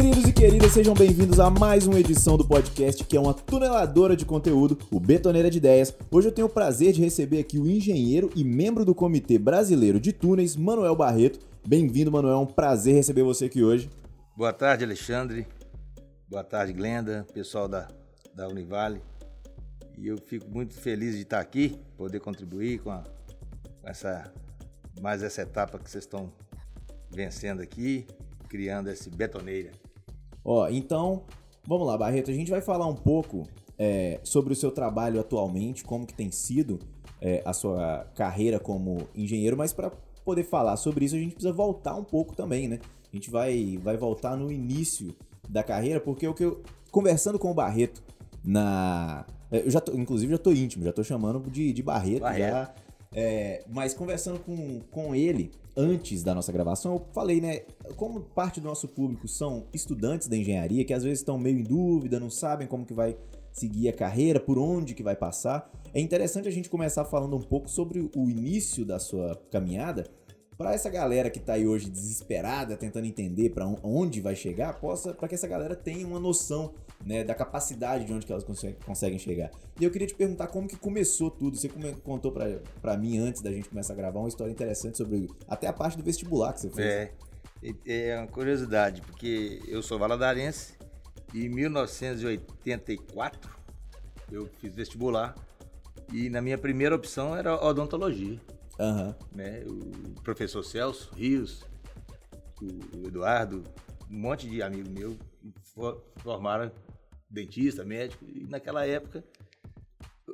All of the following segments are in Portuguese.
Queridos e queridas, sejam bem-vindos a mais uma edição do podcast que é uma tuneladora de conteúdo, o Betoneira de Ideias. Hoje eu tenho o prazer de receber aqui o engenheiro e membro do Comitê Brasileiro de Túneis, Manuel Barreto. Bem-vindo, Manuel, é um prazer receber você aqui hoje. Boa tarde, Alexandre. Boa tarde, Glenda, pessoal da, da Univale. E eu fico muito feliz de estar aqui, poder contribuir com, a, com essa mais essa etapa que vocês estão vencendo aqui, criando esse betoneira. Ó, então, vamos lá, Barreto, a gente vai falar um pouco é, sobre o seu trabalho atualmente, como que tem sido é, a sua carreira como engenheiro, mas para poder falar sobre isso a gente precisa voltar um pouco também, né? A gente vai, vai voltar no início da carreira, porque o que eu conversando com o Barreto na é, eu já tô, inclusive já tô íntimo, já tô chamando de, de Barreto, Barreto. já. É, mas conversando com, com ele antes da nossa gravação, eu falei, né? Como parte do nosso público são estudantes da engenharia, que às vezes estão meio em dúvida, não sabem como que vai seguir a carreira, por onde que vai passar, é interessante a gente começar falando um pouco sobre o início da sua caminhada para essa galera que está aí hoje desesperada, tentando entender para onde vai chegar, possa para que essa galera tenha uma noção né, da capacidade de onde que elas conseguem, conseguem chegar. E eu queria te perguntar como que começou tudo. Você contou para mim antes da gente começar a gravar uma história interessante sobre até a parte do vestibular que você fez. É, é uma curiosidade, porque eu sou valadarense e em 1984 eu fiz vestibular e na minha primeira opção era odontologia. Aham. né? O professor Celso Rios, o Eduardo, um monte de amigo meu for- formaram dentista, médico, e naquela época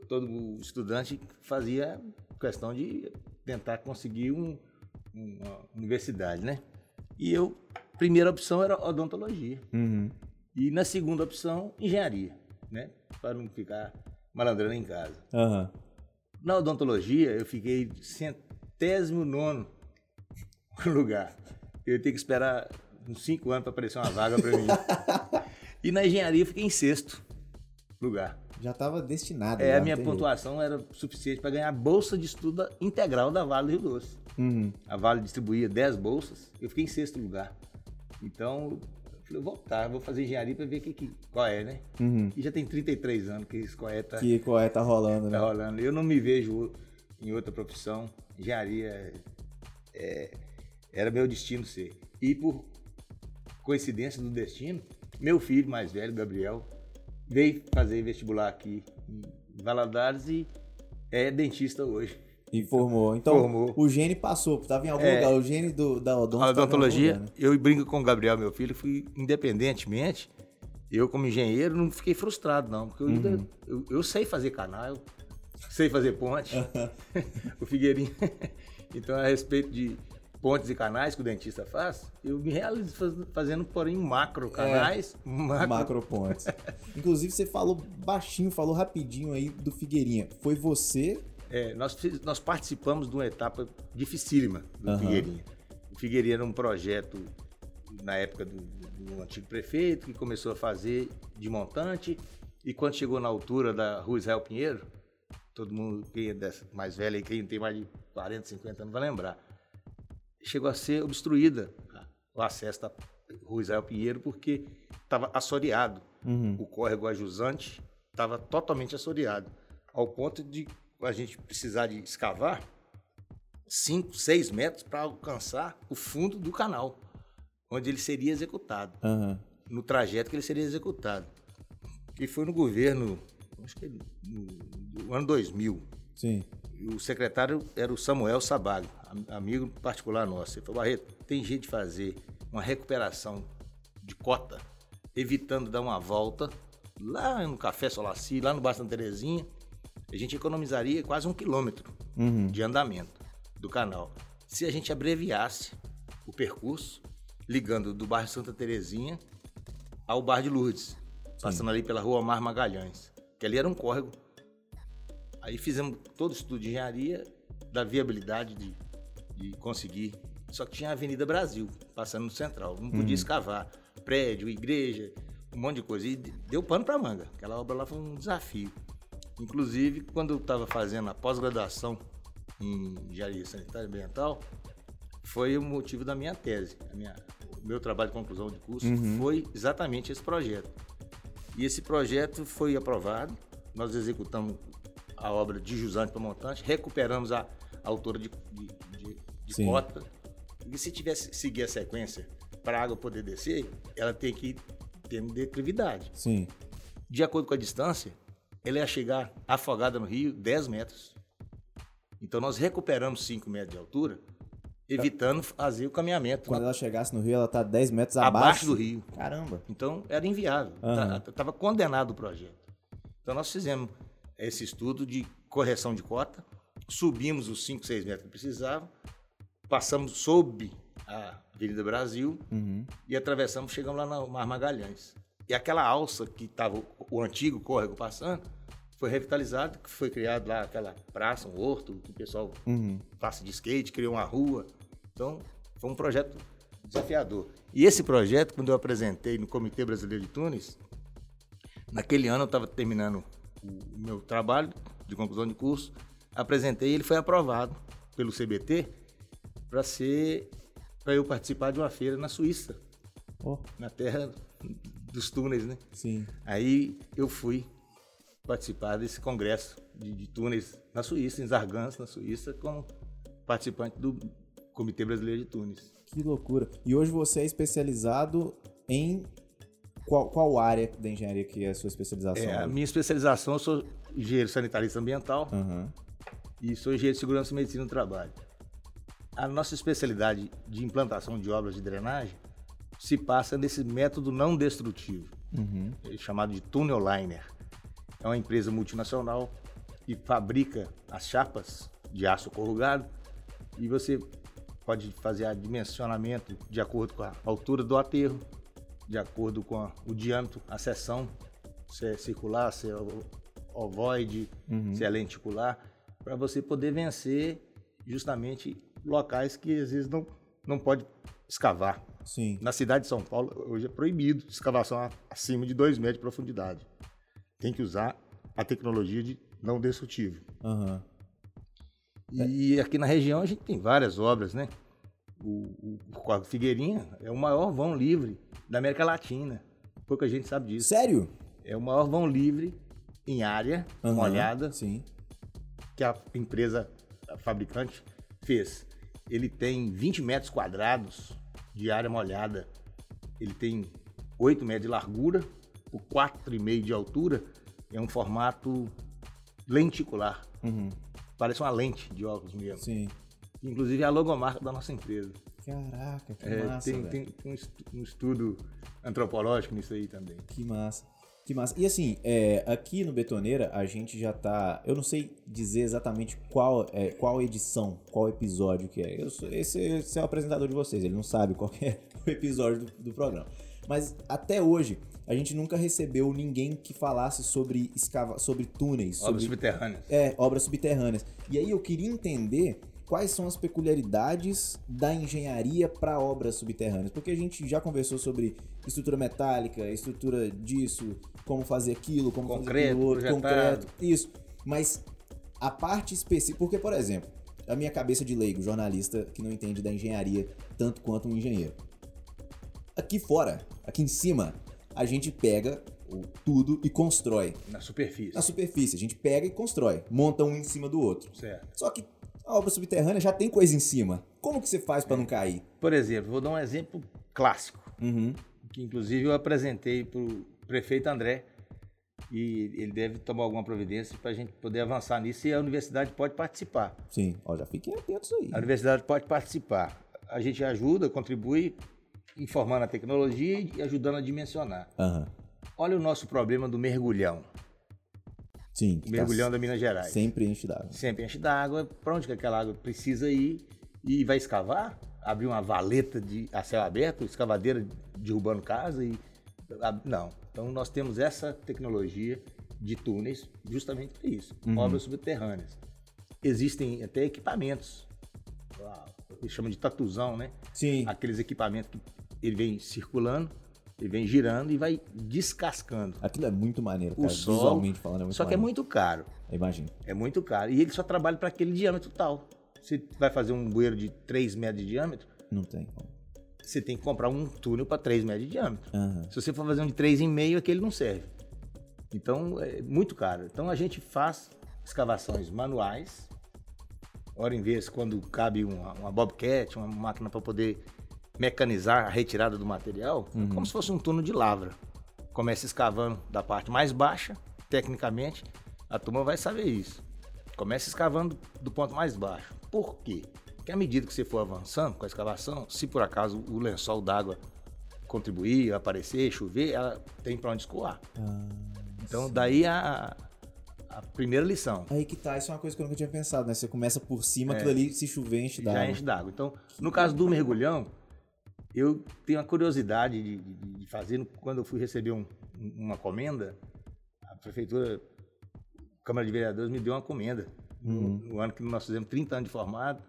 todo estudante fazia questão de tentar conseguir um- uma universidade, né? E eu, primeira opção era odontologia. Uhum. E na segunda opção, engenharia, né? Para não ficar malandrando em casa. Aham. Na odontologia, eu fiquei centésimo nono lugar. Eu ia ter que esperar uns cinco anos para aparecer uma vaga para mim. e na engenharia, eu fiquei em sexto lugar. Já estava destinado. É, a minha tem jeito. pontuação era suficiente para ganhar a bolsa de estudo integral da Vale do Rio Doce. Uhum. A Vale distribuía 10 bolsas, eu fiquei em sexto lugar. Então, eu falei, vou voltar, vou fazer engenharia para ver que, que, qual é, né? Uhum. E já tem 33 anos que isso qual é, tá, Que qual é, tá rolando, né? tá rolando. Eu não me vejo em outra profissão. Engenharia é, era meu destino ser. E por coincidência do destino, meu filho mais velho, Gabriel, veio fazer vestibular aqui em Valadares e é dentista hoje. E formou. Então, Formou. o gene passou, tava em algum É. lugar. O gene do, da odontologia, lugar, né? eu brinco com o Gabriel, meu filho, fui independentemente. Eu, como engenheiro, não fiquei frustrado, não, porque eu, ainda- Uhum. eu, eu sei fazer canal, sei fazer ponte, o Figueirinho. então, a respeito de pontes e canais que o dentista faz, eu me realizo faz- fazendo, porém, macro canais, macro, Macropontes. Inclusive, você falou baixinho, falou rapidinho aí do Figueirinha. Foi você. É, nós, nós participamos de uma etapa dificílima do Aham. Figueirinha. O Figueirinha era um projeto na época do, do antigo prefeito, que começou a fazer de montante, e quando chegou na altura da Rua Israel Pinheiro, todo mundo, quem é dessa, mais velho quem tem mais de 40, 50 anos vai lembrar, chegou a ser obstruída a- o acesso da Rua Israel Pinheiro porque estava assoreado. Uhum. O córrego ajusante estava totalmente assoreado, ao ponto de a gente precisar de escavar 5, 6 metros para alcançar o fundo do canal, onde ele seria executado, Aham. no trajeto que ele seria executado. E foi no governo, acho que no, no ano 2000, Sim. o secretário era o Samuel Sabago, am- amigo particular nosso. Ele falou, Barreto, tem jeito de fazer uma recuperação de cota, evitando dar uma volta lá no Café Solaci, lá no Baixo Santa Terezinha, a gente economizaria quase um quilômetro Uhum. de andamento do canal. Se a gente abreviasse o percurso, ligando do bairro Santa Terezinha ao bairro de Lourdes, passando ali pela rua Omar Magalhães, que ali era um córrego. Aí fizemos todo o estudo de engenharia da viabilidade de, de conseguir. Só que tinha a Avenida Brasil, passando no central. Não podia escavar prédio, igreja, um monte de coisa. E deu pano para manga. Aquela obra lá foi um desafio. Inclusive, quando eu estava fazendo a pós-graduação em engenharia sanitária e ambiental, foi o motivo da minha tese. Minha, meu trabalho de conclusão de curso Uhum. foi exatamente esse projeto. E esse projeto foi aprovado, nós executamos a obra de jusante para montante, recuperamos a, a altura de, de, de- Sim. cota. E se tivesse seguir a sequência para a água poder descer, ela tem que ter declividade. Sim. De acordo com a distância, ela ia chegar afogada no rio 10 metros. Então nós recuperamos 5 metros de altura, evitando fazer o caminhamento Quando ela chegasse no rio, ela tá 10 metros abaixo abaixo. do rio. Caramba. Então era inviável. Estava condenado o projeto. Então nós fizemos esse estudo de correção de cota, subimos os 5, 6 metros que precisava, passamos sob a Avenida Brasil Uhum. e atravessamos, chegamos lá no Mar Magalhães. E aquela alça que estava o antigo córrego passando, foi revitalizado, que foi criado lá aquela praça, um horto, que o pessoal Uhum. passa de skate, criou uma rua. Então, foi um projeto desafiador. E esse projeto, quando eu apresentei no Comitê Brasileiro de Túneis, naquele ano eu estava terminando o meu trabalho de conclusão de curso, apresentei e ele foi aprovado pelo CBT para ser para eu participar de uma feira na Suíça, Oh, na terra dos túneis, né? sim. Aí eu fui participar desse congresso de, de túneis na Suíça, em Zargans, na Suíça, como participante do Comitê Brasileiro de Túneis. Que loucura. E hoje você é especializado em qual, qual área da engenharia que é a sua especialização? É, a minha especialização, eu sou engenheiro sanitarista ambiental Aham. e sou engenheiro de segurança e medicina do trabalho. A nossa especialidade de implantação de obras de drenagem se passa nesse método não destrutivo. Uhum. é chamado de Tunnel Liner. É uma empresa multinacional que fabrica as chapas de aço corrugado e você pode fazer a dimensionamento de acordo com a altura do aterro, de acordo com a- o diâmetro, a seção, se é circular, se é ovoide, se é lenticular, para você poder vencer justamente locais que às vezes não, não pode escavar. Sim. Na cidade de São Paulo, hoje é proibido escavação acima de 2 metros de profundidade. Tem que usar a tecnologia de não destrutivo. Aham. E aqui na região a gente tem várias obras, né? O, o, o Figueirinha é o maior vão livre da América Latina. Pouca gente sabe disso. Sério? É o maior vão livre em área Aham. molhada Sim. que a empresa a fabricante fez. Ele tem 20 metros quadrados de área molhada. Ele tem 8 metros de largura por 4,5 de altura. É um formato lenticular. Uhum. Parece uma lente de óculos mesmo. Sim. Inclusive é a logomarca da nossa empresa. Caraca, que É, massa, tem, tem estu- um estudo antropológico nisso aí também. Que massa. Que massa. E assim, é, aqui no Betoneira a gente já tá. Eu não sei dizer exatamente qual, é, qual edição, qual episódio que é. Eu sou- esse, esse é o apresentador de vocês, ele não sabe qual é o episódio do, do programa. Mas até hoje, a gente nunca recebeu ninguém que falasse sobre, escava, sobre túneis, Obras sobre subterrâneas. é, obras subterrâneas. E aí eu queria entender quais são as peculiaridades da engenharia para obras subterrâneas, porque a gente já conversou sobre estrutura metálica, estrutura disso, como fazer aquilo, como fazer Concreto, aquilo outro, concreto, isso. Mas a parte específica, porque por exemplo, a minha cabeça de leigo, jornalista que não entende da engenharia tanto quanto um engenheiro. Aqui fora, aqui em cima, a gente pega tudo e constrói. Na superfície. Na superfície, a gente pega e constrói, monta um em cima do outro. Certo. Só que a obra subterrânea já tem coisa em cima. Como que você faz pra não cair? Por exemplo, vou dar um exemplo clássico. Uhum. que inclusive eu apresentei para o prefeito André e ele deve tomar alguma providência para a gente poder avançar nisso e a universidade pode participar. Sim, ó, já fiquem atentos aí. A universidade pode participar. A gente ajuda, contribui, informando a tecnologia e ajudando a dimensionar. Aham. Olha o nosso problema do mergulhão. Sim. Que mergulhão tá da Minas Gerais. Sempre enche d'água. Sempre enche d'água. Para onde que aquela água precisa ir? E vai escavar? Abrir uma valeta de, a céu aberto, escavadeira derrubando casa e. Não. Então nós temos essa tecnologia de túneis justamente para isso. Obras subterrâneas. Existem até equipamentos. ah, o que chama de tatuzão, né? Sim. Aqueles equipamentos que ele vem circulando, ele vem girando e vai descascando. Aquilo é muito maneiro, O cara. solo, Visualmente falando, é muito Só que é maneiro. muito caro. Imagina. É muito caro. E ele só trabalha para aquele diâmetro tal. Você vai fazer um bueiro de 3 metros de diâmetro, Não tem como. você tem que comprar um túnel para 3 metros de diâmetro. Aham. Se você for fazer um de 3,5, aquele não serve. Então, é muito caro. Então, a gente faz escavações manuais, hora em vez, quando cabe uma, uma bobcat, uma máquina para poder mecanizar a retirada do material, é como se fosse um túnel de lavra. Começa escavando da parte mais baixa, tecnicamente, a turma vai saber isso. Começa escavando do ponto mais baixo. Por quê? Porque à medida que você for avançando com a escavação, se por acaso o lençol d'água contribuir, aparecer, chover, ela tem para onde escoar. Ah, Então, daí a, a primeira lição. Aí que tá, isso é uma coisa que eu nunca tinha pensado, né? Você começa por cima, aquilo ali, se chover, enche É. já d'água. enche d'água. Então, no caso do mergulhão, eu tenho a curiosidade de, de- de fazer. Quando eu fui receber um- uma comenda, a prefeitura, a Câmara de Vereadores me deu uma comenda. No, Uhum. no ano que nós fizemos 30 anos de formado,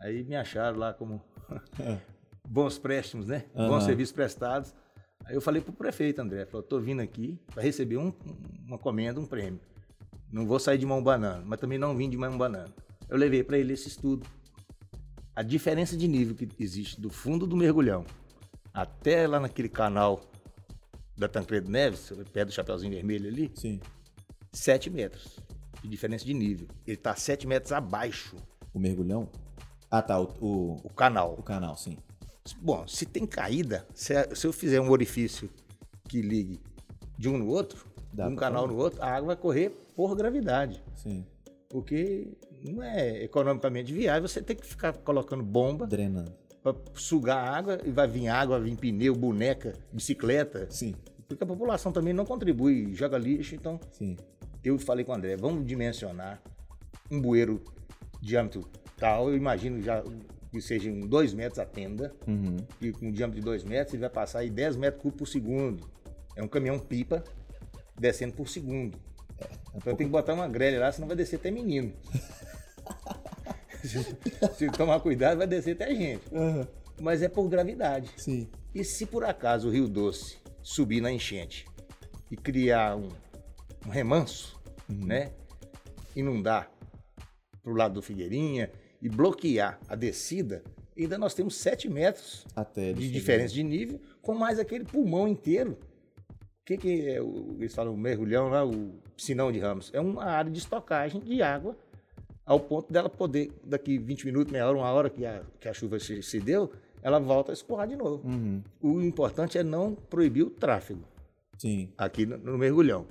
aí me acharam lá como É. bons préstimos, né? Aham. Bons serviços prestados. Aí eu falei pro prefeito, André, falou, tô vindo aqui para receber um- uma comenda, um prêmio. Não vou sair de mão banana, mas também não vim de mão banana. Eu levei para ele esse estudo. A diferença de nível que existe do fundo do mergulhão até lá naquele canal da Tancredo Neves, perto do Chapeuzinho Vermelho ali, Sim. 7 metros de diferença de nível. Ele está 7 metros abaixo O mergulhão? Ah, tá, o, o, o canal. o canal, sim. Bom, se tem caída, se, se eu fizer um orifício que ligue de um no outro, Dá de um canal no outro, a água vai correr por gravidade. Sim. Porque não é economicamente viável você ter que ficar colocando bomba Drenando. para sugar água e vai vir água, vai vir pneu, boneca, bicicleta. Sim. Porque a população também não contribui, joga lixo. Então, Sim. eu falei com o André, vamos dimensionar um bueiro diâmetro tal. Eu imagino já que seja em 2 metros a tenda. Uhum. e com um diâmetro de 2 metros, ele vai passar aí 10 metros cúbicos por segundo. É um caminhão pipa descendo por segundo. então tem que botar uma grelha lá, senão vai descer até menino. se, tomar cuidado, vai descer até gente. Aham. Mas é por gravidade. Sim. E se por acaso o Rio Doce subir na enchente e criar um, um remanso, né? Inundar pro lado do Figueirinha e bloquear a descida, ainda nós temos 7 metros Até de diferença de nível, com mais aquele pulmão inteiro. O que, que é o, eles falam, o mergulhão lá, o piscinão de Ramos? É uma área de estocagem de água, ao ponto dela poder, daqui 20 minutos, meia hora, uma hora que a, que a chuva se, se deu, ela volta a escoar de novo. Uhum. O importante é não proibir o tráfego Sim. aqui no, no mergulhão.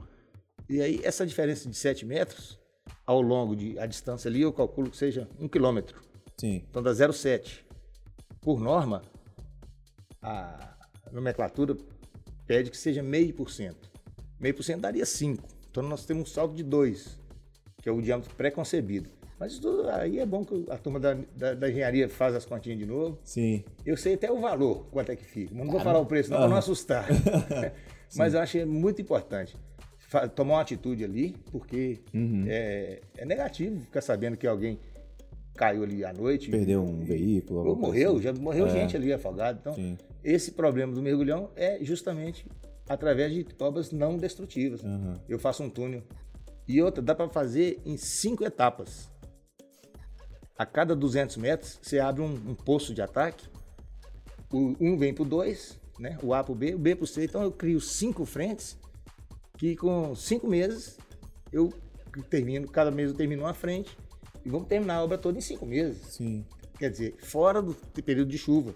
E aí, essa diferença de 7 metros, ao longo de a distância ali, eu calculo que seja um quilômetro. Sim. Então dá 0,7. Por norma, a nomenclatura pede que seja meio por cento. Meio por cento daria 5. Então nós temos um saldo de 2, que é o diâmetro pré-concebido. Mas tudo aí é bom que a turma da, da- da engenharia faz as continhas de novo. Sim. Eu sei até o valor, quanto é que fica. Não vou Ah, falar o preço, não, para não Ah. assustar. Mas eu acho que é muito importante tomar uma atitude ali, porque Uhum. é, é negativo ficar sabendo que alguém caiu ali à noite. Perdeu um veículo. Ou morreu, assim. já morreu É. gente ali afogada. Então, Sim. esse problema do mergulhão é justamente através de obras não destrutivas. Aham. Eu faço um túnel. E outra, dá para fazer em cinco etapas. A cada 200 metros, você abre um, um poço de ataque. O um vem para o 2, né? o A para o B, o B para o C. Então, eu crio cinco frentes que com cinco meses eu termino, cada mês eu termino uma frente e vamos terminar a obra toda em cinco meses. Sim. Quer dizer, fora do período de chuva.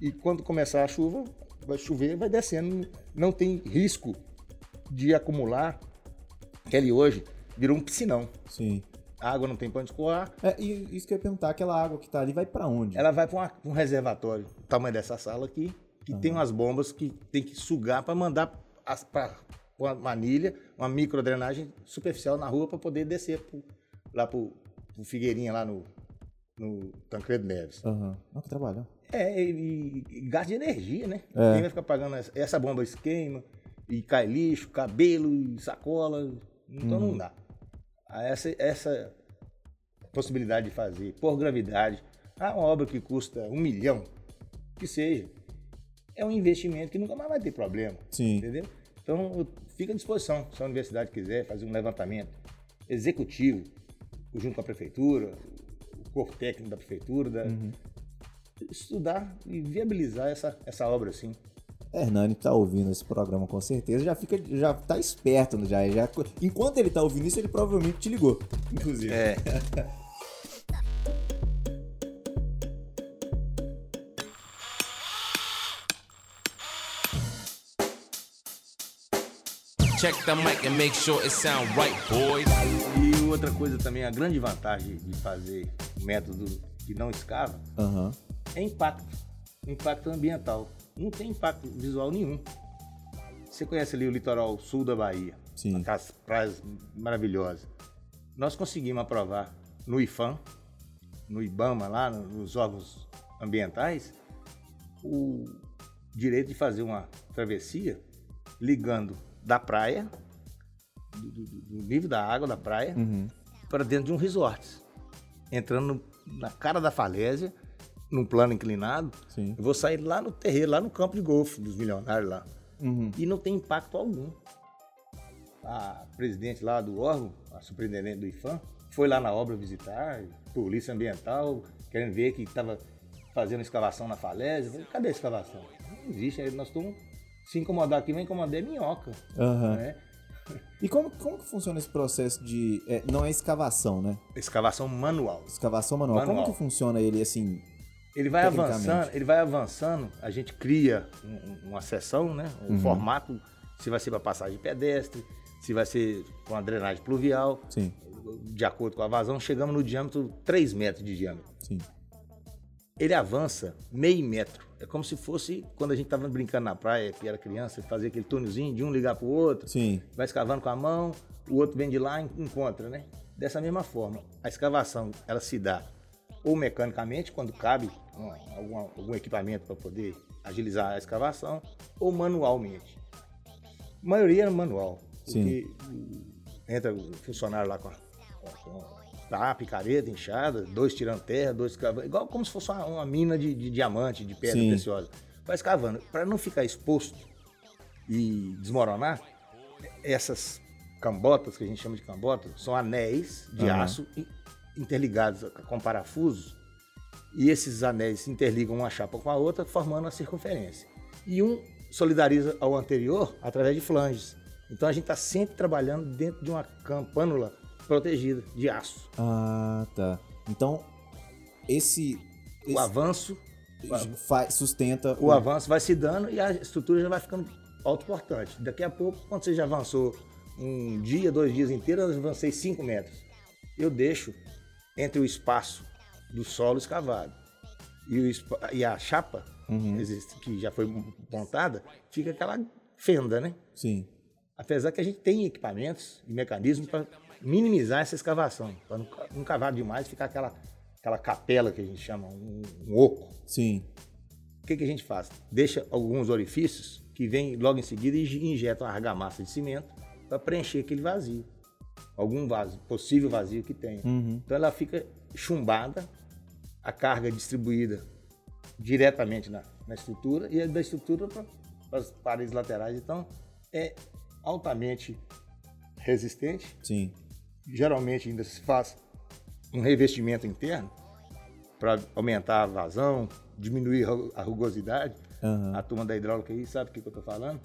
E quando começar a chuva, vai chover, vai descendo. Não tem risco de acumular. Que ali hoje virou um piscinão. Sim. Água não tem para onde escoar. É, e isso que eu ia perguntar, aquela água que tá ali vai pra onde? Ela vai para um reservatório, tamanho dessa sala aqui, que tem umas bombas que tem que sugar para mandar para uma manilha, uma microdrenagem superficial na rua para poder descer pro- lá para o Figueirinha, lá no, no Tancredo Neves. Aham. Não, que trabalho. É, e, e gasto de energia, né? É. Quem vai ficar pagando essa, essa bomba esquema, e cai lixo, cabelo, e sacola, então Uhum. não dá. Ah, Essa, essa possibilidade de fazer por gravidade, ah, uma obra que custa um milhão, que seja, é um investimento que nunca mais vai ter problema, Sim. entendeu? Então, fica à disposição, se a universidade quiser fazer um levantamento executivo, junto com a prefeitura, o corpo técnico da prefeitura, da- Uhum. estudar e viabilizar essa, essa obra assim. Hernani tá ouvindo esse programa com certeza, já fica, já tá esperto já, já. Enquanto ele tá ouvindo isso, ele provavelmente te ligou, inclusive. É. Check the mic and make sure it sound right, boys. E outra coisa também, a grande vantagem de fazer método que não escava Aham. é impacto, impacto ambiental. Não tem impacto visual nenhum. Você conhece ali o litoral sul da Bahia, Sim. aquelas praias maravilhosas. Nós conseguimos aprovar no IFAM, no IBAMA, lá no- nos órgãos ambientais, o direito de fazer uma travessia ligando da praia, do, do- do nível da água da praia, Uhum. para dentro de um resort. Entrando no- na cara da falésia, num plano inclinado, Sim. eu vou sair lá no terreiro, lá no campo de golfe dos milionários lá. Uhum. E não tem impacto algum. A presidente lá do órgão, a superintendente do IFAM, foi lá na obra visitar, polícia ambiental, querendo ver que estava fazendo escavação na falésia. Eu falei, Cadê a escavação? Não existe, aí nós estamos se incomodar aqui, vai incomodar é minhoca. Aham. Né? E como, como que funciona esse processo de. é, não é escavação, né? Escavação manual. Escavação manual. Manual. Como que funciona ele assim? Ele vai avançando, ele vai avançando, a gente cria um- um- uma seção, né? Um Uhum. formato, se vai ser para passagem pedestre, se vai ser com a drenagem pluvial, Sim, de acordo com a vazão, chegamos no diâmetro 3 metros de diâmetro. sim. Ele avança meio metro. É como se fosse quando a gente estava brincando na praia, que era criança, fazia aquele túnelzinho de um ligar pro outro, Sim. vai escavando com a mão, o outro vem de lá e encontra, né? Dessa mesma forma, a escavação ela se dá ou mecanicamente, quando cabe um, algum, algum equipamento para poder agilizar a escavação, ou manualmente. A maioria é manual, hum, entra o funcionário lá com a, com a picareta, enxada, dois tirando terra, dois escavando, igual como se fosse uma, uma mina de, de diamante, de pedra Sim. preciosa. Vai escavando. Para não ficar exposto e desmoronar, essas cambotas, que a gente chama de cambotas, são anéis de Aham. aço interligados com parafusos. E esses anéis se interligam uma chapa com a outra, formando a circunferência. E um solidariza ao anterior através de flanges. Então a gente está sempre trabalhando dentro de uma campânula protegida de aço. Ah, tá. Então, esse. O esse avanço, fa- sustenta o avanço vai se dando e a estrutura já vai ficando autoportante. Daqui a pouco, quando você já avançou um dia, dois dias inteiros, eu avancei 5 metros. Eu deixo entre o espaço do solo escavado e, e a chapa Uhum. que já foi montada, fica aquela fenda, né? Sim. Apesar que a gente tem equipamentos e mecanismos para minimizar essa escavação, para não, ca- não cavar demais e ficar aquela, aquela capela que a gente chama, um, um oco. Sim. O que, que a gente faz? Deixa alguns orifícios que vem logo em seguida e injeta uma argamassa de cimento para preencher aquele vazio. Algum vazio, possível vazio que tenha. Uhum. Então ela fica chumbada, a carga é distribuída diretamente na, na estrutura e é da estrutura para as paredes laterais. Então é altamente resistente. Sim. Geralmente ainda se faz um revestimento interno para aumentar a vazão, diminuir a ru- a rugosidade. Aham. A turma da hidráulica aí sabe o que, que eu estou falando?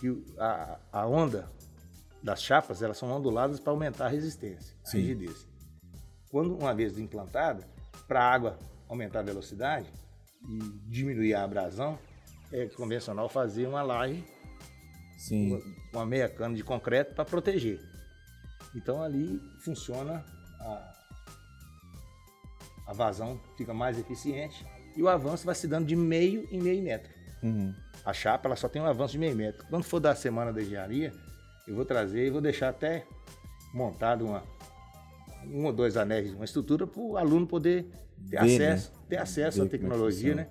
Que a, a onda das chapas elas são onduladas para aumentar a resistência, a Sim. rigidez. Quando uma vez implantada, para a água aumentar a velocidade e diminuir a abrasão, é convencional fazer uma laje uma, uma meia cana de concreto para proteger. Então ali funciona a, a vazão fica mais eficiente e o avanço vai se dando de meio em meio metro. Uhum. A chapa ela só tem um avanço de meio metro. Quando for da semana da engenharia, eu vou trazer e vou deixar até montado uma, um ou dois anéis, uma estrutura para o aluno poder ter Ver, acesso, né? ter acesso à é tecnologia, né?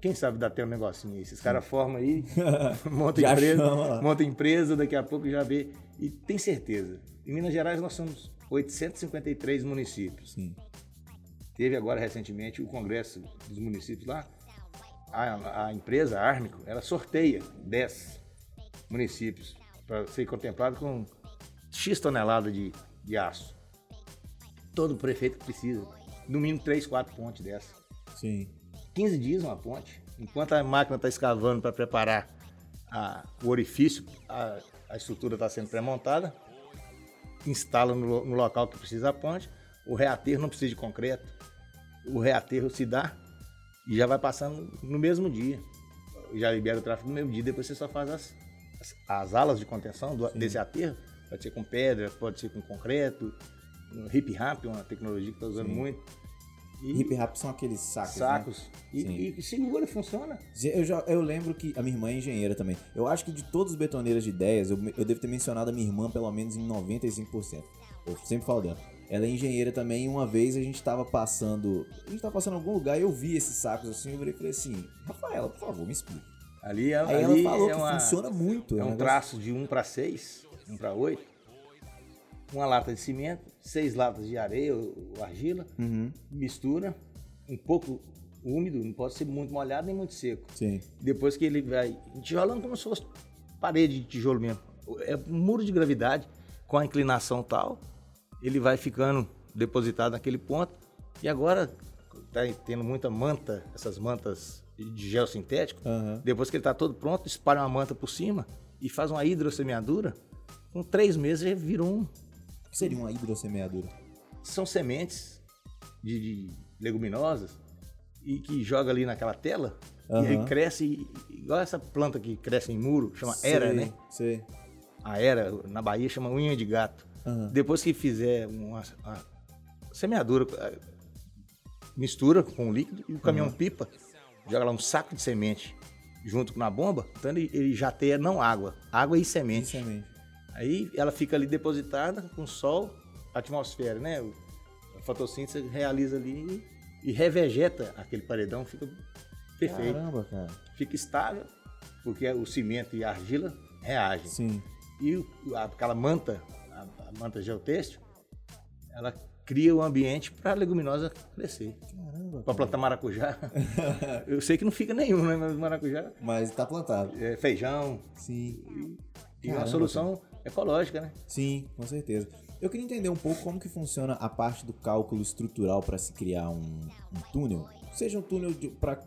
Quem sabe dá até um negocinho aí. Esses caras formam aí, monta empresa, chama monta empresa, daqui a pouco já vê. E tem certeza. Em Minas Gerais nós somos 853 municípios. Sim. Teve agora recentemente o congresso dos municípios lá. A, a empresa, a Armico, ela sorteia 10 municípios para ser contemplado com X tonelada de, de aço. Todo prefeito precisa, no mínimo 3, 4 pontes dessa. Sim. 15 dias uma ponte. Enquanto a máquina está escavando para preparar a- o orifício, a, a estrutura está sendo pré-montada, instala no, no local que precisa a ponte, o reaterro não precisa de concreto, o reaterro se dá e já vai passando no mesmo dia. Já libera o tráfego no mesmo dia, depois você só faz as, as, as alas de contenção do- desse aterro, pode ser com pedra, pode ser com concreto, um hip rap, uma tecnologia que está usando Sim. muito. E Hip rap são aqueles sacos. né? sacos. E, Sim. e- e segura, funciona. Eu, já, eu lembro que a minha irmã é engenheira também. Eu acho que de todos os betoneiros de ideias, eu, eu devo ter mencionado a minha irmã pelo menos em 95%. Eu sempre falo dela. Ela é engenheira também e uma vez a gente tava passando. A gente tava passando em algum lugar e eu vi esses sacos assim. Eu e falei assim: Rafaela, por favor, me explica. Ali, é, Aí ali ela falou é que uma- funciona muito. É um negócio- traço de 1 para 6, 1 para 8. Uma lata de cimento, seis latas de areia ou, ou argila, Uhum, mistura, um pouco úmido, não pode ser muito molhado nem muito seco. sim. Depois que ele vai tijolando como se fosse parede de tijolo mesmo. É um muro de gravidade com a inclinação tal, ele vai ficando depositado naquele ponto. E agora tá tendo muita manta, essas mantas de gel sintético. Aham. Depois que ele está todo pronto, espalha uma manta por cima e faz uma hidrossemeadura. Com três meses já virou um. O que seria uma hidrossemeadura? São sementes de, de leguminosas e que joga ali naquela tela e aí Aham. cresce igual essa planta que cresce em muro, chama era, né? Sei. A era, na Bahia chama unha de gato. Aham. Depois que fizer uma, uma semeadura, eh, mistura com o líquido e o caminhão pipa, joga lá um saco de semente junto com a bomba, então ele, ele já tem não água, água e semente. Sinceramente. Aí ela fica ali depositada com o sol, atmosfera, né? A fotossíntese realiza ali e revegeta aquele paredão, fica perfeito. Caramba, cara. Fica estável, porque o cimento e a argila reagem. Sim. E o- aquela manta, a, a manta geotêxtil, ela cria o ambiente para a leguminosa crescer. Caramba. Para plantar maracujá, eu sei que não fica nenhum, né? Mas maracujá Mas tá plantado. é feijão Sim. e uma solução ecológica, né? Sim, com certeza. Eu queria entender um pouco como que funciona a parte do cálculo estrutural para se criar um, um túnel. Seja um túnel para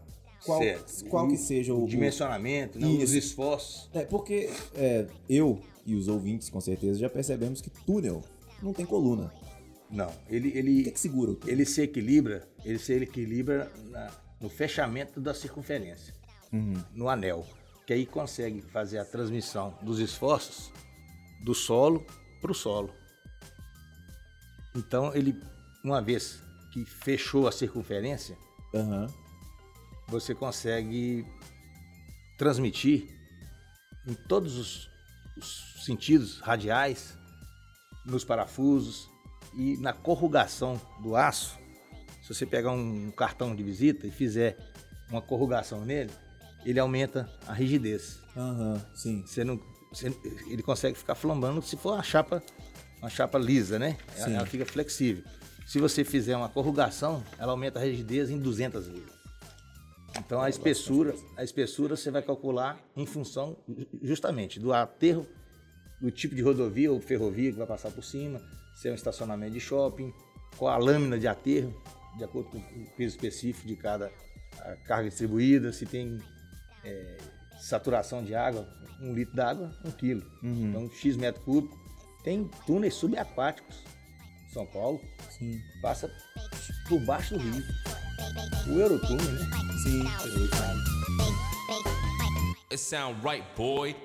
qual, Certo. qual que seja o, O o dimensionamento, né? os Isso. esforços. É, porque é, eu e os ouvintes, com certeza, já percebemos que túnel não tem coluna. Não, ele, O que, ele, que segura ele se equilibra, ele se equilibra na- no fechamento da circunferência, Uhum. no anel, que aí consegue fazer a transmissão dos esforços do solo para o solo. Então ele, uma vez que fechou a circunferência, Aham. você consegue transmitir em todos os, os sentidos radiais, nos parafusos e na corrugação do aço. Se você pegar um cartão de visita e fizer uma corrugação nele, ele aumenta a rigidez. Aham, sim. Você não, você- ele consegue ficar flambando se for uma chapa, uma chapa lisa, né? Ela, Sim. ela fica flexível. Se você fizer uma corrugação, ela aumenta a rigidez em 200 vezes. Então a espessura, a espessura você vai calcular em função ju- justamente do aterro, do tipo de rodovia ou ferrovia que vai passar por cima, se é um estacionamento de shopping, qual a lâmina de aterro, de acordo com o peso específico de cada carga distribuída, se tem é, saturação de água, um litro d'água, um quilo. Uhum. Então, X metro cúbico. Tem túneis subaquáticos. São Paulo Sim. passa por baixo do rio. O Eurotúnel, né? Sim. It sound right, boy.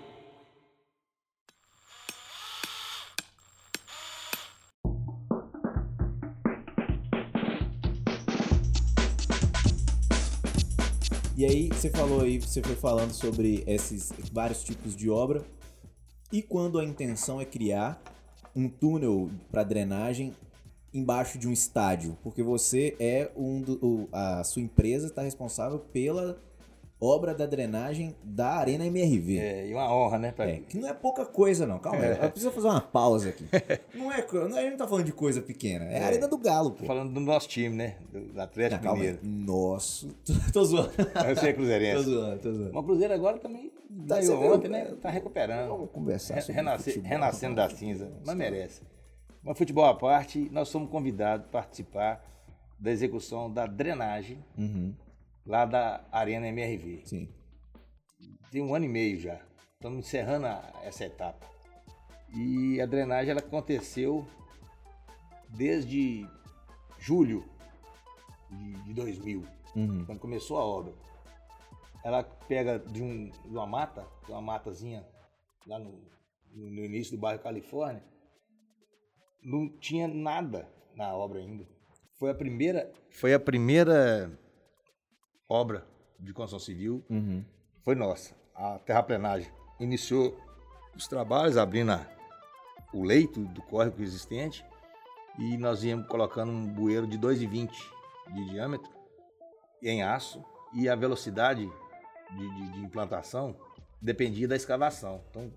E aí, você falou aí, você foi falando sobre esses vários tipos de obra. E quando a intenção é criar um túnel para drenagem embaixo de um estádio, porque você é um do, a sua empresa está responsável pela obra da drenagem da Arena MRV. É, e uma honra, né? Pra... É, que não é pouca coisa, não. Calma aí. Eu preciso fazer uma pausa aqui. Não é, não, a gente não tá falando de coisa pequena. É a Arena do Galo, Tô pô. falando do nosso time, né? Do Não, Atlético aí. Mineiro. Nossa. Tô zoando. Eu sei Tô Cruzeirense. zoando, tô zoando. Mas o Cruzeiro agora também Tá, viu? ontem, né? Tá recuperando. Vamos conversar Re- sobre renasce- futebol. renascendo da cinza. Mas merece. Mas futebol à parte, nós somos convidados a participar da execução da drenagem Uhum. Lá da Arena MRV. Sim. Tem um ano e meio já. Estamos encerrando a- essa etapa. E a drenagem ela aconteceu desde julho de, de 2000, Uhum. quando começou a obra. Ela pega de, um, de uma mata, de uma matazinha lá no, no- no início do bairro Califórnia, não tinha nada na obra ainda. Foi a primeira, foi a primeira obra de construção civil Uhum. foi nossa. A terraplenagem iniciou os trabalhos, abrindo a- o leito do córrego existente e nós íamos colocando um bueiro de 2,20 de diâmetro em aço e a velocidade de, de- de implantação dependia da escavação. Então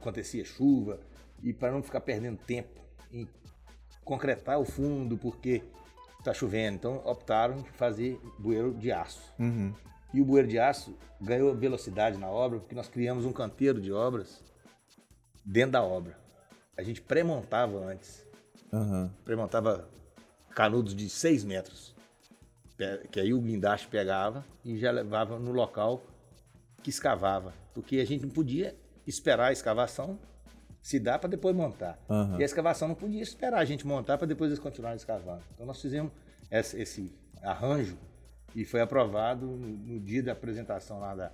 acontecia chuva e para não ficar perdendo tempo em concretar o fundo porque está chovendo, então optaram por fazer bueiro de aço. Uhum. E o bueiro de aço ganhou velocidade na obra porque nós criamos um canteiro de obras dentro da obra. A gente pré-montava antes. Aham. Pré-montava canudos de 6 metros. Que aí o guindaste pegava e já levava no local que escavava. Porque a gente não podia esperar a escavação se dá para depois montar. Aham. E a escavação não podia esperar a gente montar para depois eles continuarem escavando. Então nós fizemos esse, arranjo e foi aprovado no, dia da apresentação lá da,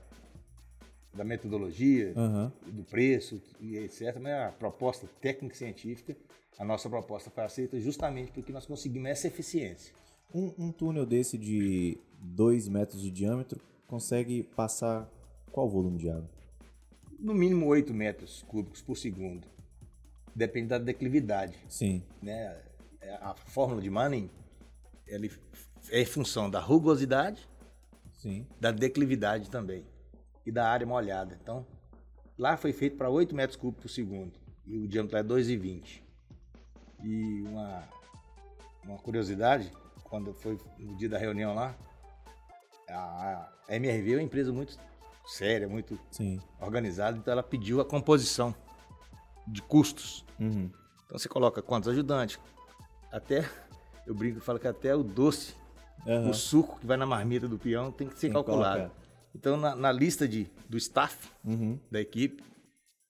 da metodologia, Aham. do preço e etc. Mas a proposta técnica científica, a nossa proposta foi aceita justamente porque nós conseguimos essa eficiência. Um, um túnel desse de 2 metros de diâmetro consegue passar qual volume de água? No mínimo 8 metros cúbicos por segundo. Depende da declividade. Sim. né? A fórmula de Manning ele é em função da rugosidade, Sim. da declividade também e da área molhada. Então, lá foi feito para 8 metros cúbicos por segundo e o diâmetro é 2,20. E uma, uma curiosidade, quando foi no dia da reunião lá, a MRV é uma empresa muito séria, muito Sim. organizada, então ela pediu a composição de custos. Uhum. Então você coloca quantos ajudantes? Até, eu brinco e falo que até o doce, Aham. o suco que vai na marmita do peão tem que ser Tem calculado. colocar. Então na, na lista de, do staff Uhum. da equipe,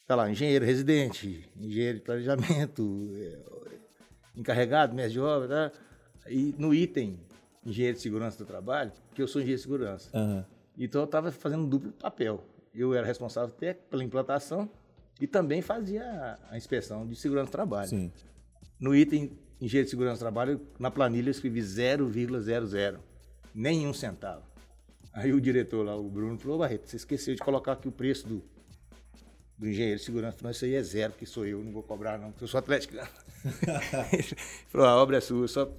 tá lá, engenheiro residente, engenheiro de planejamento, eh, encarregado, mestre de obra, tá? e no item engenheiro de segurança do trabalho, que eu sou engenheiro de segurança. Aham. Então eu estava fazendo duplo papel. Eu era responsável até pela implantação e também fazia a- inspeção de segurança do trabalho. Sim. No item engenheiro de segurança do trabalho, na planilha eu escrevi 0,00, nenhum centavo. Aí o diretor lá, o Bruno, falou, "Ô, Barreto, você esqueceu de colocar aqui o preço do, do engenheiro de segurança. Falou, isso aí é zero, porque sou eu, não vou cobrar não, porque eu sou atleticano. Ele falou, a obra é sua, só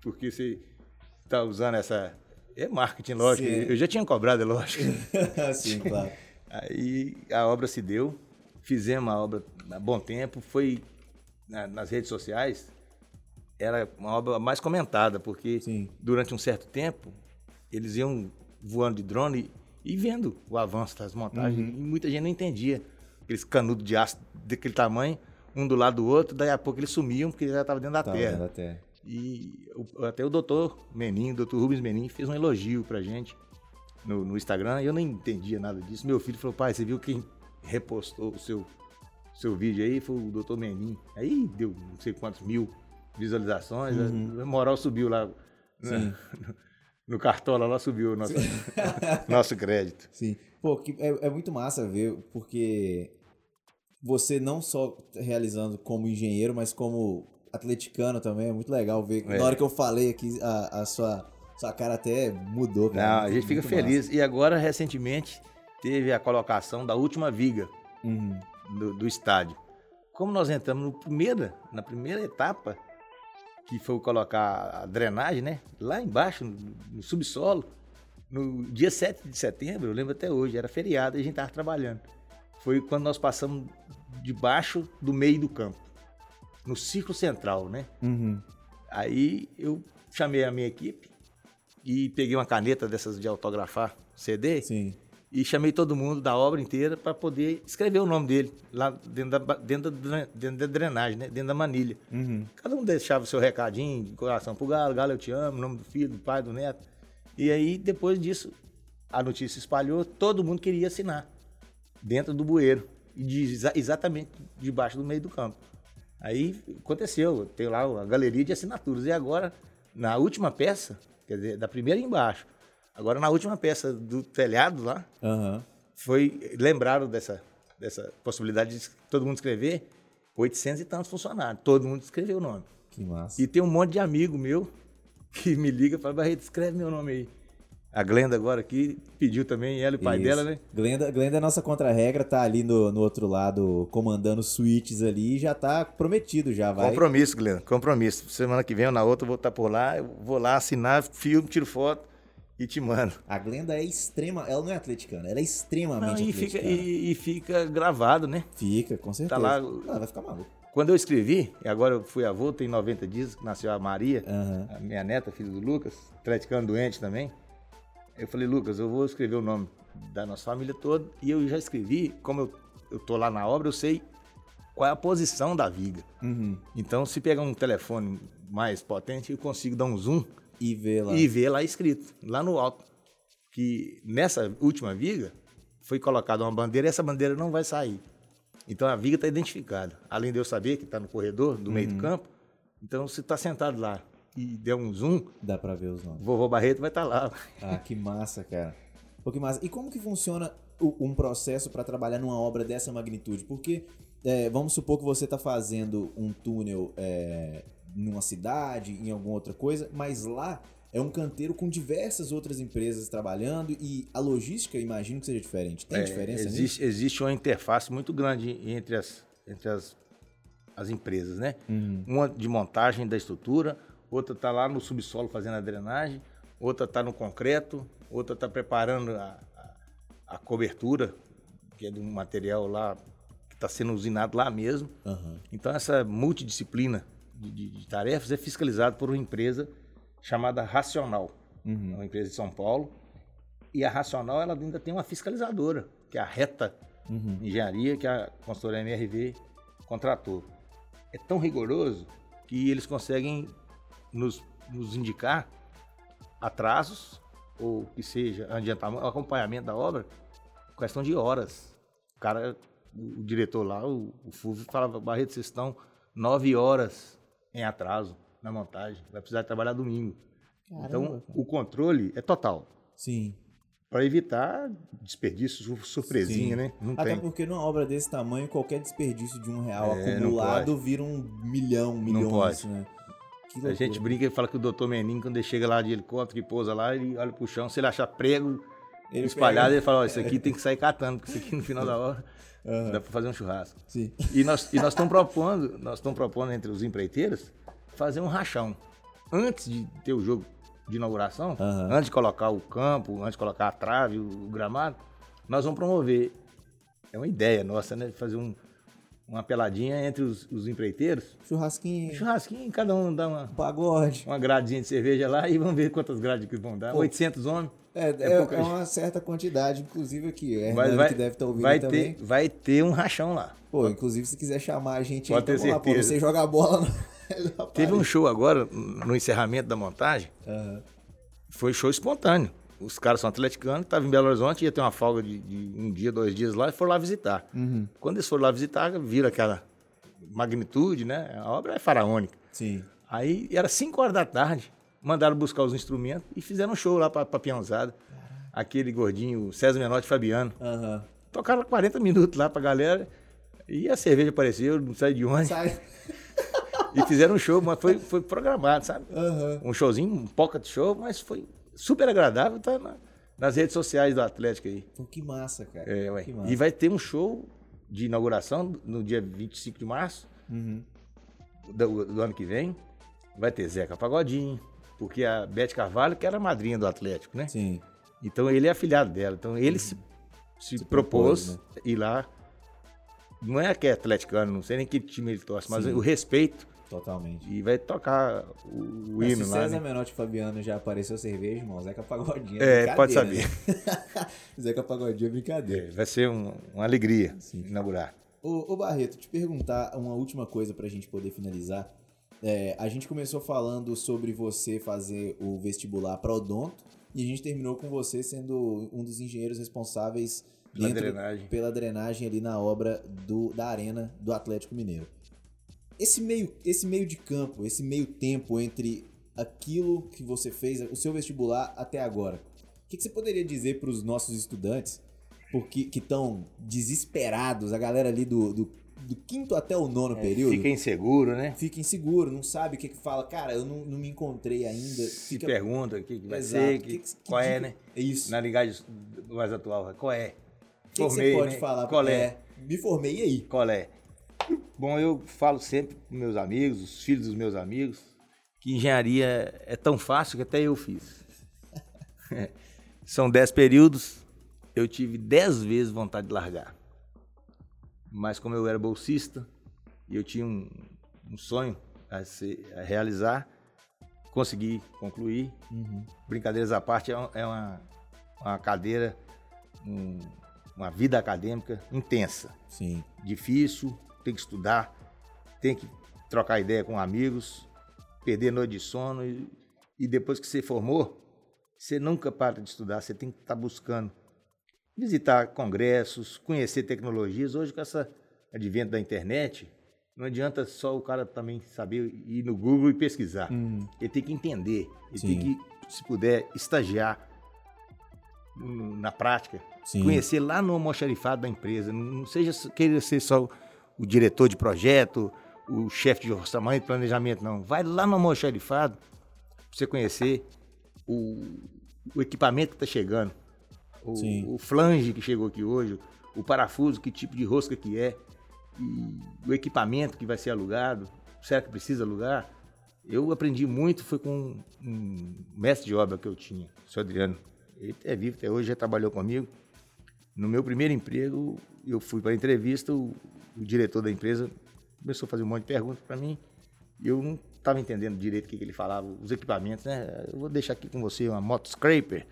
porque você está usando essa... É marketing, lógico. Sim. Eu já tinha cobrado, é lógico. Sim, claro. Aí a obra se deu, fizemos a obra a bom tempo, foi na- nas redes sociais, era uma obra mais comentada, porque Sim. durante um certo tempo eles iam voando de drone e, e vendo o avanço das montagens, Uhum. e muita gente não entendia. Aqueles canudos de aço daquele tamanho, um do lado do outro, daí a pouco eles sumiam porque já estava dentro da Tá terra. vendo até. E o- até o doutor Menin, o doutor Rubens Menin, fez um elogio pra gente no, no Instagram. E eu nem entendia nada disso. Meu filho falou, pai, você viu quem repostou o seu, seu vídeo aí? Foi o doutor Menin. Aí deu não sei quantos mil visualizações. A moral subiu lá. né? No Cartola lá subiu o nosso, nosso crédito. Sim. Pô, é, é muito massa ver, porque você não só realizando como engenheiro, mas como atleticano também, é muito legal ver. É. Na hora que eu falei aqui, a, a sua, sua cara até mudou, cara. Não, a Muito- gente fica muito feliz. E agora, recentemente, teve a colocação da última viga. massa. Uhum. do, do estádio. Como nós entramos no primeira, na primeira etapa, que foi colocar a drenagem, né? Lá embaixo, no, no subsolo, no dia 7 de setembro, eu lembro até hoje, era feriado e a gente estava trabalhando. Foi quando nós passamos debaixo do meio do campo, no círculo central, né? Uhum. Aí eu chamei a minha equipe e peguei uma caneta dessas de autografar CD Sim. e chamei todo mundo da obra inteira para poder escrever o nome dele lá dentro da, dentro da, dentro da drenagem, né? dentro da manilha. Uhum. Cada um deixava o seu recadinho de coração pro Galo, Galo eu te amo, nome do filho, do pai, do neto. E aí, depois disso, a notícia espalhou, todo mundo queria assinar dentro do bueiro, e de- exatamente debaixo do meio do campo. Aí aconteceu, tem lá a galeria de assinaturas. E agora, na última peça, quer dizer, da primeira embaixo, agora na última peça do telhado lá, Aham. foi lembraram dessa, dessa possibilidade de todo mundo escrever 800 e tantos funcionários. Todo mundo escreveu o nome. Que massa. E tem um monte de amigo meu que me liga e fala, Barreto, escreve meu nome aí. A Glenda agora aqui pediu também, ela e o pai Isso. dela, né? Glenda, Glenda é nossa contra-regra, tá ali no, no outro lado comandando suítes ali e já tá prometido já, vai. Compromisso, Glenda, compromisso. Semana que vem ou na outra eu vou estar por lá, eu vou lá assinar, filme, tiro foto e te mando. A Glenda é extrema, ela não é atleticana, ela é extremamente Não, e, fica, atleticana. e, e fica gravado, né? Fica, com certeza. lá- Não, vai ficar maluco. Quando eu escrevi, e agora eu fui avô, tem 90 dias, nasceu a Maria, Aham. a minha neta, filha do Lucas, atleticano doente também. Eu falei, Lucas, eu vou escrever o nome da nossa família toda. E eu já escrevi, como eu, eu tô lá na obra, eu sei qual é a posição da viga. Uhum. Então, se pegar um telefone mais potente, eu consigo dar um zoom E vê lá. e ver lá escrito, lá no alto, que nessa última viga foi colocada uma bandeira e essa bandeira não vai sair. Então a viga está identificada. Além de eu saber que está no corredor do meio do campo, então se está sentado lá e der um zoom, Dá pra ver os nomes. vovô Barreto vai estar lá. Ah, que massa, cara. Pô, que massa. E como que funciona um processo para trabalhar numa obra dessa magnitude? Porque é, vamos supor que você tá fazendo um túnel é, numa cidade, em alguma outra coisa, mas lá é um canteiro com diversas outras empresas trabalhando e a logística, imagino que seja diferente. Tem É, diferença nisso? existe, existe uma interface muito grande entre as, entre as, as empresas, né? Uhum. Uma de montagem da estrutura, outra está lá no subsolo fazendo a drenagem, outra está no concreto, outra está preparando a, a, a cobertura, que é de um material lá que está sendo usinado lá mesmo. Aham. Então essa multidisciplina de, de- de tarefas é fiscalizada por uma empresa chamada Racional, Uhum. é uma empresa de São Paulo. E a Racional ela ainda tem uma fiscalizadora, que é a Reta Uhum. Engenharia, que a consultora MRV contratou. É tão rigoroso que eles conseguem nos, nos indicar atrasos, ou que seja, adiantamento, acompanhamento da obra, questão de horas. O cara, o, o diretor lá, o, o Fulvio, falava, Barreto, vocês estão nove horas em atraso na montagem, vai precisar trabalhar domingo. Caramba, então, cara. o controle é total. Sim. Para evitar desperdício, sur- surpresinha, Sim. né? Não Até tem. porque numa obra desse tamanho, qualquer desperdício de um real É, acumulado vira um milhão, milhões, né? A gente brinca e fala que o doutor Menin, quando ele chega lá de helicóptero, que pousa lá, ele olha pro chão, se ele achar prego Ele espalhado, pega- ele fala, ó, isso aqui tem que sair catando, porque isso aqui no final da hora Aham. dá para fazer um churrasco. Sim. E nós e nós estamos propondo, nós estamos propondo entre os empreiteiros fazer um rachão. Antes de ter o jogo de inauguração, Aham. antes de colocar o campo, antes de colocar a trave, o, o gramado, nós vamos promover. É uma ideia nossa, né? Fazer um, uma peladinha entre os, os empreiteiros. Churrasquinho, Churrasquinho, cada um dá uma, pagode. uma gradinha de cerveja lá e vamos ver quantas grades que vão dar. Pô. 800 homens. É, É é, pouca é uma certa quantidade, inclusive aqui. É Vai, vai, que deve estar ouvindo vai também. ter, vai ter um rachão lá. Pô, inclusive se quiser chamar a gente aí, Pode ter tamo lá, pô, certeza. você joga a bola no... Teve um show agora, no encerramento da montagem, Aham. foi show espontâneo. Os caras são atleticanos, estavam em Belo Horizonte, ia ter uma folga de, de um dia, dois dias lá, e foram lá visitar. Uhum. Quando eles foram lá visitar, viram aquela magnitude, né? A obra é faraônica. Sim. Aí era 5 horas da tarde, mandaram buscar os instrumentos e fizeram um show lá pra, pra peãozada. Aquele gordinho, César Menotti Fabiano. Aham. Tocaram 40 minutos lá pra galera e a cerveja apareceu, não sei de onde. Sai. E fizeram um show, mas foi, foi programado, sabe? Aham. Um showzinho, um pocket show, mas foi super agradável, tá na- nas redes sociais do Atlético aí. Pô, que massa, cara. É, ué. Massa. E vai ter um show de inauguração no dia 25 de março Uhum. do, do ano que vem. Vai ter Zeca Pagodinho, porque a Beth Carvalho, que era a madrinha do Atlético, né? Sim. Então ele é afiliado dela. Então ele se, se, Se propôs, propôs, ir lá. Não é que é atleticano, não sei nem que time ele torce, mas Sim. o respeito Totalmente. E vai tocar o, o Mas hino se lá. César né? Menotti Fabiano já apareceu cerveja, irmão, Zeca Pagodinho É, pode brincadeira, né? Zeca Pagodinho é brincadeira. É, vai ser um- uma alegria Sim. inaugurar. Ô, ô Barreto, te perguntar uma última coisa pra gente poder finalizar. É, a gente começou falando sobre você fazer o vestibular para odonto e a gente terminou com você sendo um dos engenheiros responsáveis Pela dentro- drenagem. pela drenagem ali na obra do, da arena do Atlético Mineiro. Esse meio, esse meio de campo, esse meio tempo entre aquilo que você fez, o seu vestibular até agora, o que, que você poderia dizer para os nossos estudantes porque, que estão desesperados, a galera ali do, do, do quinto até o nono período? Fica inseguro, né? fica inseguro, não sabe o que que fala. Cara, eu não, não me encontrei ainda. Se Fica... pergunta o que, que vai Exato. ser, Que que- qual é, né? É isso. Na linguagem mais atual, qual é? O que, que você pode né? falar? Qual é? É, me formei, e aí? Qual é? Bom, eu falo sempre para meus amigos, os filhos dos meus amigos, que engenharia é tão fácil que até eu fiz. São dez períodos, eu tive dez vezes vontade de largar. Mas como eu era bolsista e eu tinha um, um sonho a, se- a realizar, consegui concluir. Brincadeiras à parte, é, é uma, uma cadeira, um- uma vida acadêmica intensa Sim. difícil, tem que estudar, tem que trocar ideia com amigos, perder noite de sono e, e depois que você formou, você nunca para de estudar, você tem que estar buscando visitar congressos, conhecer tecnologias. Hoje com essa advento da internet, não adianta só o cara também saber ir no Google e pesquisar. Ele tem que entender, ele Sim. tem que, se puder, estagiar hum, na prática, Sim. conhecer lá no almoxarifado da empresa. Não seja querer ser só o diretor de projeto, o chefe de orçamento e planejamento, não. Vai lá no almoxarifado para você conhecer o, o equipamento que está chegando, o, o flange que chegou aqui hoje, o parafuso, que tipo de rosca que é, o equipamento que vai ser alugado, será que precisa alugar? Eu aprendi muito, foi com um mestre de obra que eu tinha, o senhor Adriano. Ele é vivo até hoje, já trabalhou comigo. No meu primeiro emprego, eu fui para a entrevista, o, o diretor da empresa começou a fazer um monte de perguntas para mim e eu não estava entendendo direito o que, que ele falava, os equipamentos, né? Eu vou deixar aqui com você uma moto scraper,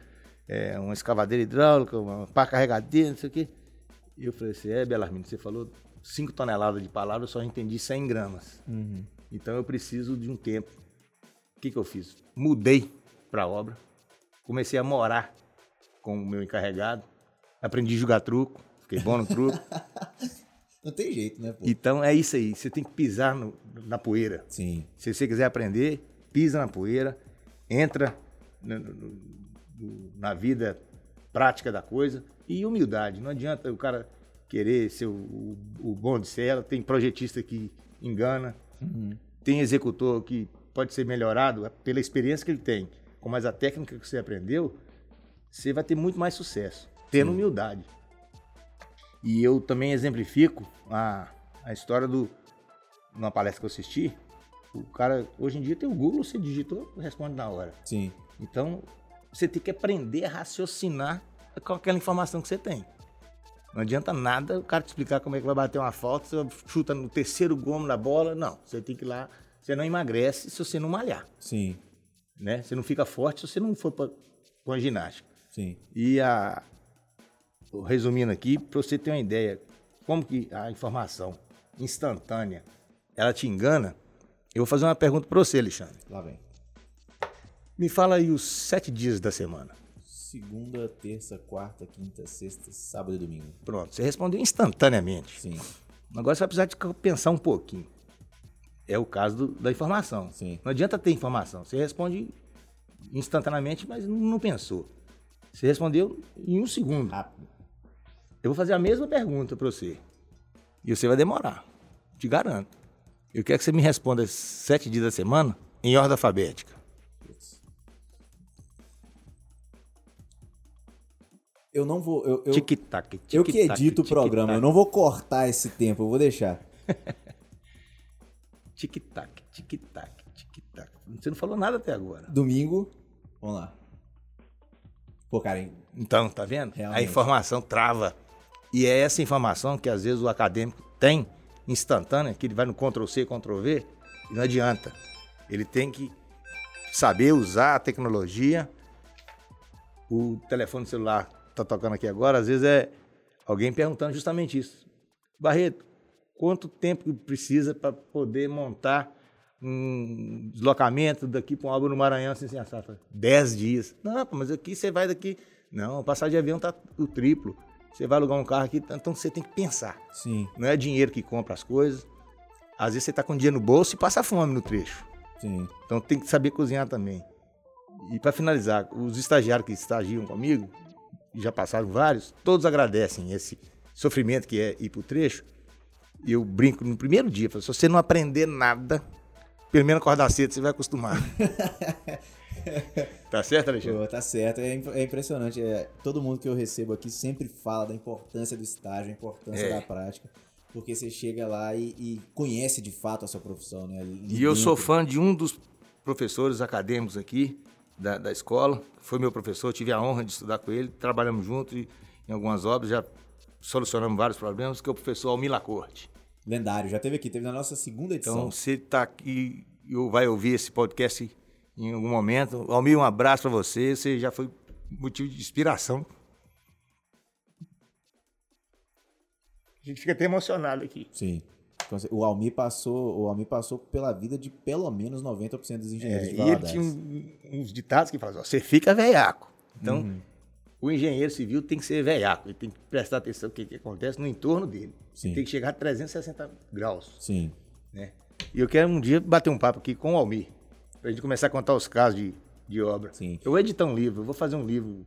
é, uma escavadeira hidráulica, uma pá carregadeira, não sei o quê. E eu falei assim, é, Belarmino, você falou 5 toneladas de palavras, eu só entendi 100 gramas. Então eu preciso de um tempo. O que, que eu fiz? Mudei para a obra, comecei a morar com o meu encarregado, aprendi a jogar truco, fiquei bom no truco. Não tem jeito, né, pô? então é isso aí, você tem que pisar no- na poeira. Sim. Se você quiser aprender, pisa na poeira, entra no- no- na vida prática da coisa e humildade. Não adianta o cara querer ser o, o, o bom de cela. Tem projetista que engana, tem executor que pode ser melhorado pela experiência que ele tem. Com mais a técnica que você aprendeu, você vai ter muito mais sucesso, tendo humildade. E eu também exemplifico a, a história do. Numa palestra que eu assisti, o cara, hoje em dia tem o Google, você digitou, responde na hora. Sim. Então, você tem que aprender a raciocinar com aquela informação que você tem. Não adianta nada o cara te explicar como é que vai bater uma falta, você chuta no terceiro gomo da bola. Não, você tem que ir lá. Você não emagrece se você não malhar, Sim. né? Você não fica forte se você não for para a ginástica. Sim. E a resumindo aqui, para você ter uma ideia, como que a informação instantânea, ela te engana, eu vou fazer uma pergunta para você, Alexandre. Lá vem. Me fala aí os sete dias da semana. Segunda, terça, quarta, quinta, sexta, sábado e domingo. Pronto, você respondeu instantaneamente. Sim. Agora você vai precisar de pensar um pouquinho. É o caso do- da informação. Sim. Não adianta ter informação. Você responde instantaneamente, mas não, pensou. Você respondeu em um segundo. Rápido. Eu vou fazer a mesma pergunta para você. E você vai demorar. Te garanto. Eu quero que você me responda sete dias da semana em ordem alfabética. Eu não vou. Eu, eu, Tic-tac, eu que edito o programa, eu não vou cortar esse tempo, eu vou deixar. Tic-tac, tic-tac, tic-tac. Você não falou nada até agora. Domingo, vamos lá. Pô, cara, Então, tá vendo? Realmente. A informação trava. E é essa informação que às vezes o acadêmico tem instantânea, que ele vai no Ctrl C, Ctrl V, E não adianta. Ele tem que saber usar a tecnologia. O telefone celular tá tocando aqui agora, às vezes é alguém perguntando justamente isso. Barreto, quanto tempo precisa para poder montar um deslocamento daqui para um álbum no Maranhão, assim, assim, assado? Dez dias. Não, mas aqui você vai daqui. Não, passar de avião tá o triplo. Você vai alugar um carro aqui, então você tem que pensar. Sim, Não é dinheiro que compra as coisas. Às vezes você tá com dinheiro no bolso e passa fome no trecho. sim. Então tem que saber cozinhar também. E para finalizar, os estagiários que estagiam comigo, já passaram vários, todos agradecem esse sofrimento que é ir pro trecho. E eu brinco no primeiro dia, falo, se você não aprender nada, pelo menos acordar cedo, você vai acostumar. tá certo, Alexandre? Pô, tá certo, é, é impressionante. É, todo mundo que eu recebo aqui sempre fala da importância do estágio, a importância É. da prática. Porque você chega lá e, e conhece de fato a sua profissão, né? E eu sou fã de um dos professores acadêmicos aqui da, da escola. Foi meu professor, tive a honra de estudar com ele. Trabalhamos juntos e, em algumas obras, já solucionamos vários problemas, que é o professor Almir Lacorte. Lendário, já teve aqui, teve na nossa segunda edição. Então, você está aqui ou vai ouvir esse podcast em algum momento. Almir, um abraço para você. Você já foi motivo de inspiração. A gente fica até emocionado aqui. Sim. Então, O Almir passou, o Almir passou pela vida de pelo menos 90% dos engenheiros É, de e ele tinha um- uns ditados que falavam, ó, você fica velhaco. Então, o engenheiro civil tem que ser velhaco, ele tem que prestar atenção no que, que acontece no entorno dele. Tem que chegar a 360 graus. Sim. Né? E eu quero um dia bater um papo aqui com o Almir, pra gente começar a contar os casos de, de obra. Sim. Eu vou editar um livro, eu vou fazer um livro,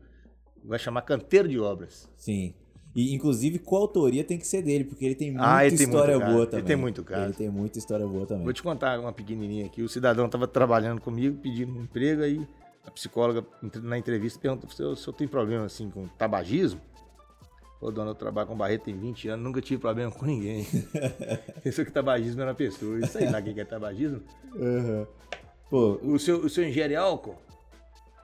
vai chamar Canteiro de Obras. Sim. E, inclusive, coautoria tem que ser dele, porque ele tem muita Ah, ele tem história muito caso, boa ele também. tem muito caso. Ele tem muita história boa também. Vou te contar uma pequenininha aqui. O cidadão estava trabalhando comigo, pedindo um emprego, aí a psicóloga na entrevista perguntou se eu, se eu tenho problema assim com tabagismo. Ô, dona, eu trabalho com Barreto tem 20 anos, nunca tive problema com ninguém. Pensou que tabagismo era uma pessoa. Isso aí lá quem que é tabagismo. Aham. Pô, O seu, o seu ingere álcool?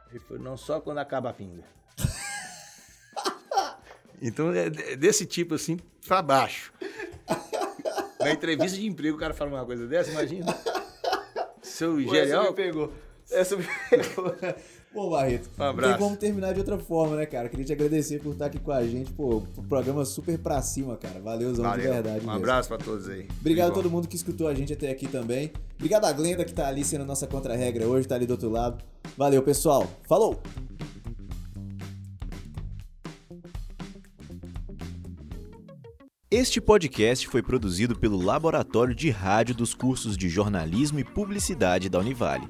Ele falou, não só quando acaba a pinga. então é de- desse tipo assim, pra baixo. Na entrevista de emprego o cara fala uma coisa dessa, imagina. Seu ingere álcool? pegou. Essa me pegou. Pô, Barreto, Um abraço. tem como terminar de outra forma, né, cara? Queria te agradecer por estar aqui com a gente. Pô, o programa super pra cima, cara. Valeuzão de Valeu. verdade. Um mesmo. abraço pra todos aí. Obrigado a todo bom. mundo que escutou a gente até aqui também. Obrigado a Glenda que tá ali sendo nossa contra-regra hoje, tá ali do outro lado. Valeu, pessoal. Falou! Este podcast foi produzido pelo Laboratório de Rádio dos cursos de Jornalismo e Publicidade da Univale.